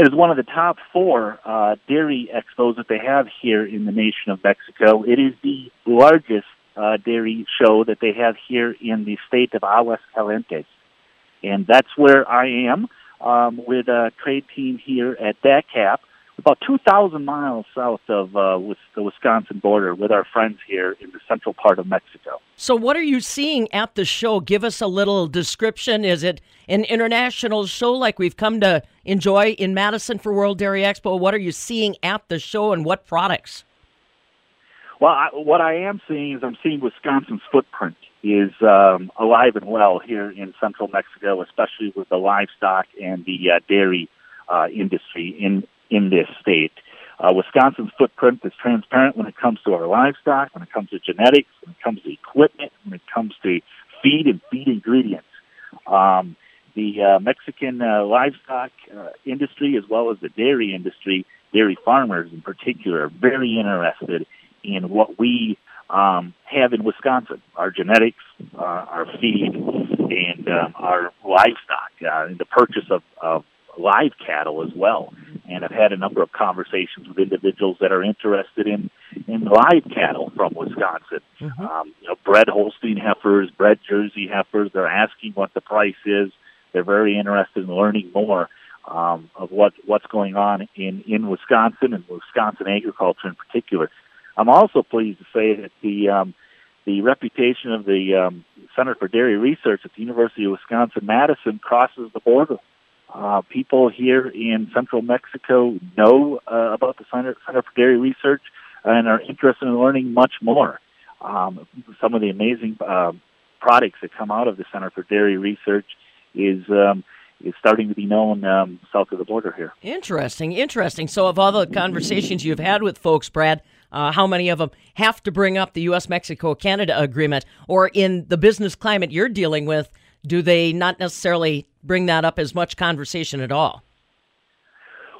It is one of the top four uh, dairy expos that they have here in the nation of Mexico. It is the largest uh, dairy show that they have here in the state of Aguascalientes. And that's where I am um, with a trade team here at DACAP, about 2,000 miles south of uh, the Wisconsin border with our friends here in the central part of Mexico. So, what are you seeing at the show? Give us a little description. Is it an international show like we've come to enjoy in Madison for World Dairy Expo? What are you seeing at the show and what products? Well, I, what I am seeing is I'm seeing Wisconsin's footprint is um, alive and well here in central Mexico, especially with the livestock and the uh, dairy uh, industry in in this state. Uh, Wisconsin's footprint is transparent when it comes to our livestock, when it comes to genetics, when it comes to equipment, when it comes to feed and feed ingredients. Um, the uh, Mexican uh, livestock uh, industry, as well as the dairy industry, dairy farmers in particular, are very interested in what we um, have in Wisconsin: our genetics, uh, our feed, and um, our livestock, uh, and the purchase of, of live cattle as well. And I've had a number of conversations with individuals that are interested in in live cattle from Wisconsin. Mm-hmm. Um, you know, bred Holstein heifers, bred Jersey heifers. They're asking what the price is. They're very interested in learning more um, of what what's going on in in Wisconsin and Wisconsin agriculture in particular. I'm also pleased to say that the um, the reputation of the um, Center for Dairy Research at the University of Wisconsin Madison crosses the border. Uh, people here in central Mexico know uh, about the Center, Center for Dairy Research and are interested in learning much more. Um, some of the amazing uh, products that come out of the Center for Dairy Research is um, is starting to be known um, south of the border here. Interesting, interesting. So, of all the conversations you've had with folks, Brad, uh, how many of them have to bring up the U.S. Mexico Canada agreement, or in the business climate you're dealing with, do they not necessarily bring that up as much conversation at all?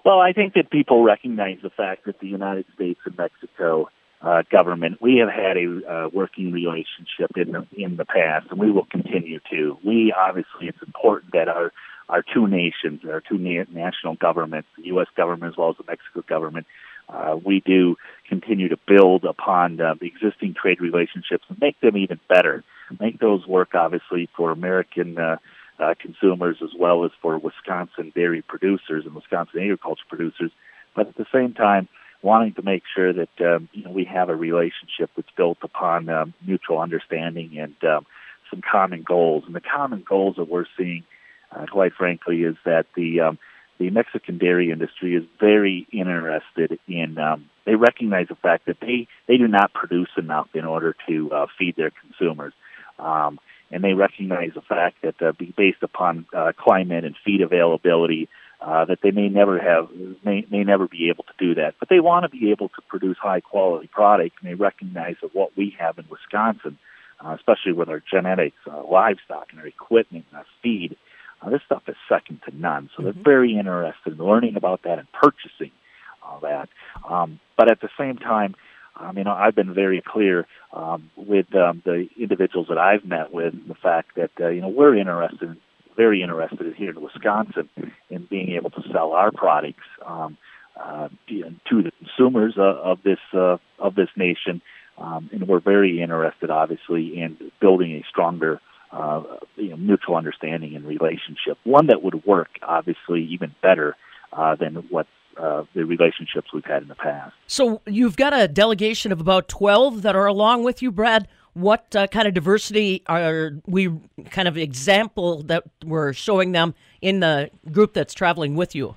Well, I think that people recognize the fact that the United States and Mexico uh, government, we have had a uh, working relationship in the, in the past, and we will continue to. We obviously, it's important that our our two nations, our two na- national governments, the U.S. government as well as the Mexico government, uh, we do continue to build upon uh, the existing trade relationships and make them even better. Make those work, obviously, for American uh, uh, consumers as well as for Wisconsin dairy producers and Wisconsin agriculture producers. But at the same time, wanting to make sure that um, you know we have a relationship that's built upon um, mutual understanding and um, some common goals. And the common goals that we're seeing, uh, quite frankly, is that the um, the Mexican dairy industry is very interested in. Um, they recognize the fact that they they do not produce enough in order to uh, feed their consumers, um, and they recognize the fact that uh, based upon uh, climate and feed availability, uh, that they may never have may may never be able to do that. But they want to be able to produce high quality product, and they recognize that what we have in Wisconsin, uh, especially with our genetics, uh, livestock, and our equipment, and our feed uh, this stuff is second to none. So mm-hmm. they're very interested in learning about that and purchasing all that. Um, but at the same time, um, you know, I've been very clear um, with um, the individuals that I've met with the fact that uh, you know we're interested, very interested here in Wisconsin in being able to sell our products um, uh, to the consumers uh, of this uh, of this nation, um, and we're very interested, obviously, in building a stronger uh, you know, mutual understanding and relationship. One that would work, obviously, even better uh, than what uh, the relationships we've had in the past. So you've got a delegation of about 12 that are along with you, Brad. What uh, kind of diversity are we kind of example that we're showing them in the group that's traveling with you?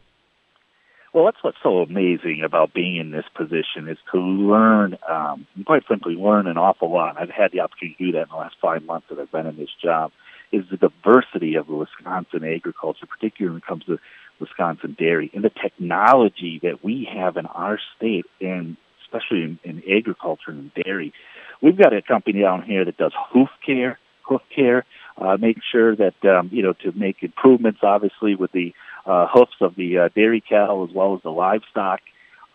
Well, that's what's so amazing about being in this position is to learn, um, quite frankly, learn an awful lot. I've had the opportunity to do that in the last five months that I've been in this job. Is the diversity of Wisconsin agriculture, particularly when it comes to Wisconsin dairy, and the technology that we have in our state, and especially in, in agriculture and dairy. We've got a company down here that does hoof care, hoof care, uh, make sure that um, you know to make improvements, obviously with the uh, hoofs of the uh, dairy cattle as well as the livestock.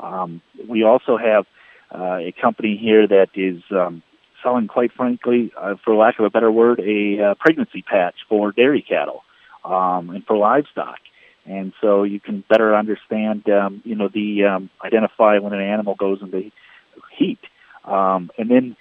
Um, we also have uh, a company here that is um, selling, quite frankly, uh, for lack of a better word, a uh, pregnancy patch for dairy cattle um, and for livestock. and so you can better understand, um, you know, the um, identify when an animal goes into heat, um, and then,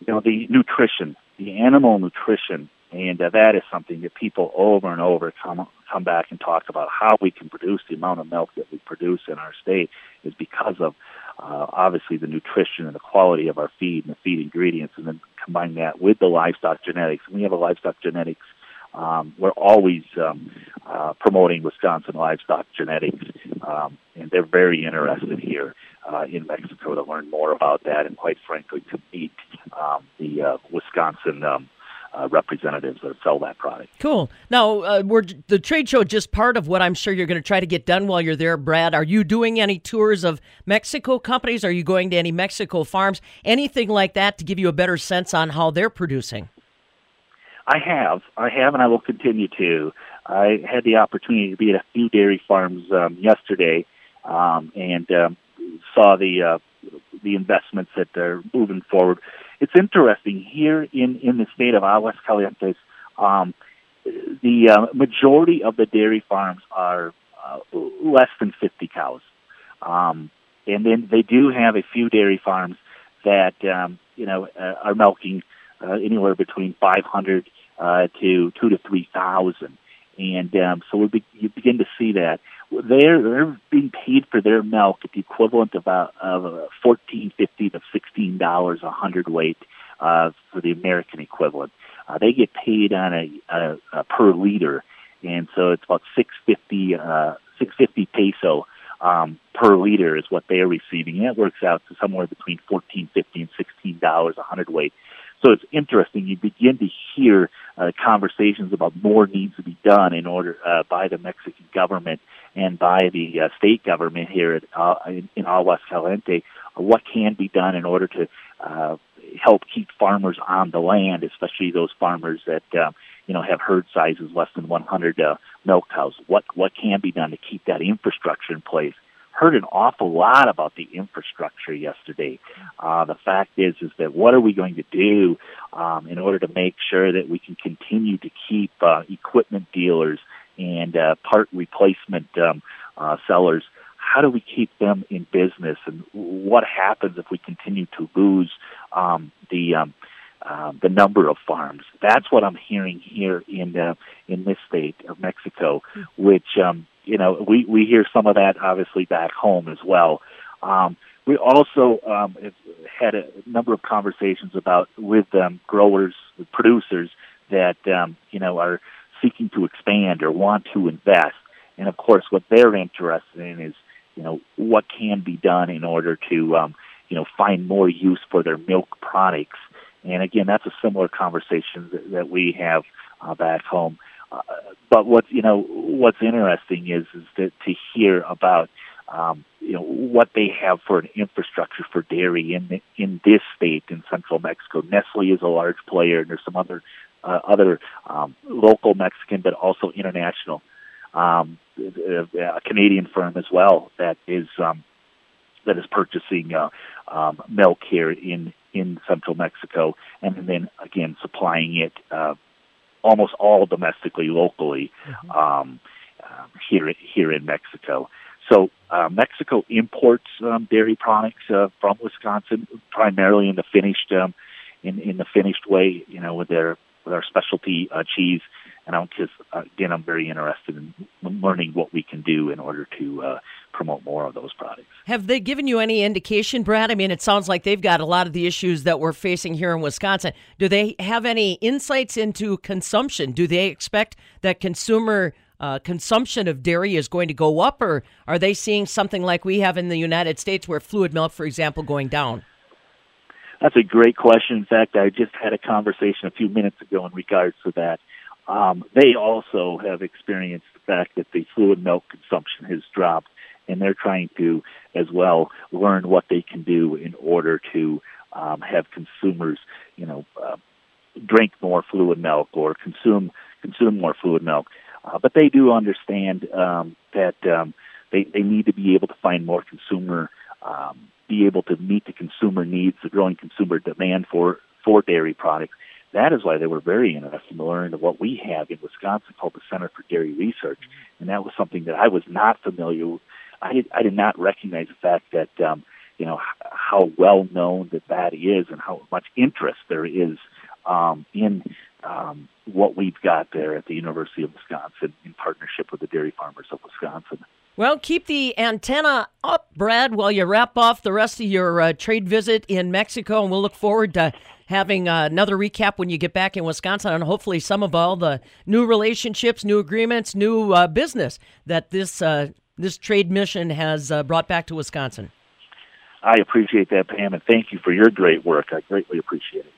you know, the nutrition, the animal nutrition, and uh, that is something that people over and over come come back and talk about how we can produce the amount of milk that we produce in our state is because of uh, obviously the nutrition and the quality of our feed and the feed ingredients, and then combine that with the livestock genetics. And we have a livestock genetics um, we're always um, uh, promoting Wisconsin livestock genetics, um, and they're very interested here uh, in Mexico to learn more about that, and quite frankly, to meet um, the uh, Wisconsin. Um, uh, representatives that sell that product. Cool. Now, uh, we're the trade show just part of what I'm sure you're going to try to get done while you're there, Brad. Are you doing any tours of Mexico companies? Are you going to any Mexico farms? Anything like that to give you a better sense on how they're producing? I have, I have, and I will continue to. I had the opportunity to be at a few dairy farms um, yesterday, um, and um, saw the uh, the investments that they're moving forward. It's interesting. Here in in the state of Aguascalientes. Um, the uh, majority of the dairy farms are uh, less than 50 cows, um, and then they do have a few dairy farms that um, you know uh, are milking uh, anywhere between 500 uh, to two to three thousand, and um, so we be, you begin to see that they're they're being paid for their milk at the equivalent of about of uh, fourteen fifty to sixteen dollars a hundredweight uh, for the American equivalent. Uh, they get paid on a, a, a per liter, and so it's about six fifty uh, six fifty peso um, per liter is what they're receiving. And that works out to somewhere between fourteen fifty and sixteen dollars a hundredweight. So it's interesting. You begin to hear uh, conversations about more needs to be done in order uh, by the Mexican government and by the uh, state government here at, uh, in, in Aguascalientes. What can be done in order to uh, help keep farmers on the land, especially those farmers that uh, you know have herd sizes less than 100 uh, milk cows? What what can be done to keep that infrastructure in place? Heard an awful lot about the infrastructure yesterday. Uh, the fact is, is that what are we going to do um, in order to make sure that we can continue to keep uh, equipment dealers and uh, part replacement um, uh, sellers? How do we keep them in business, and what happens if we continue to lose um, the um, uh, the number of farms. That's what I'm hearing here in uh, in this state of Mexico, which um, you know, we we hear some of that obviously back home as well. Um, we also um, had a number of conversations about with um, growers, producers that um, you know are seeking to expand or want to invest, and of course, what they're interested in is you know what can be done in order to um, you know find more use for their milk products. And again, that's a similar conversation that, that we have uh, back home. Uh, but what you know what's interesting is is to, to hear about um, you know what they have for an infrastructure for dairy in in this state in central Mexico. Nestle is a large player, and there's some other uh, other um, local Mexican, but also international. Um, a Canadian firm as well that is um, that is purchasing uh, um, milk here in in central Mexico, and then again supplying it uh, almost all domestically, locally mm-hmm. um, uh, here here in Mexico. So uh, Mexico imports um, dairy products uh, from Wisconsin, primarily in the finished um, in in the finished way. You know, with their with our specialty uh, cheese and I'm just again I'm very interested in learning what we can do in order to uh, promote more of those products. Have they given you any indication, Brad? I mean, it sounds like they've got a lot of the issues that we're facing here in Wisconsin. Do they have any insights into consumption? Do they expect that consumer uh, consumption of dairy is going to go up, or are they seeing something like we have in the United States, where fluid milk, for example, going down? That's a great question. In fact, I just had a conversation a few minutes ago in regards to that. Um, they also have experienced the fact that the fluid milk consumption has dropped, and they're trying to, as well, learn what they can do in order to um, have consumers, you know, uh, drink more fluid milk or consume consume more fluid milk. Uh, but they do understand um, that um, they they need to be able to find more consumer, um, be able to meet the consumer needs, the growing consumer demand for for dairy products that is why they were very interested in learning what we have in Wisconsin called the Center for Dairy Research, and that was something that I was not familiar. I did, I did not recognize the fact that um, you know how well known that that is and how much interest there is um, in um, what we've got there at the University of Wisconsin in partnership with the dairy farmers of Wisconsin. Well, keep the antenna up, Brad, while you wrap off the rest of your uh, trade visit in Mexico, and we'll look forward to having uh, another recap when you get back in Wisconsin, and hopefully some of all the new relationships, new agreements, new uh, business that this uh, this trade mission has uh, brought back to Wisconsin. I appreciate that, Pam, and thank you for your great work. I greatly appreciate it.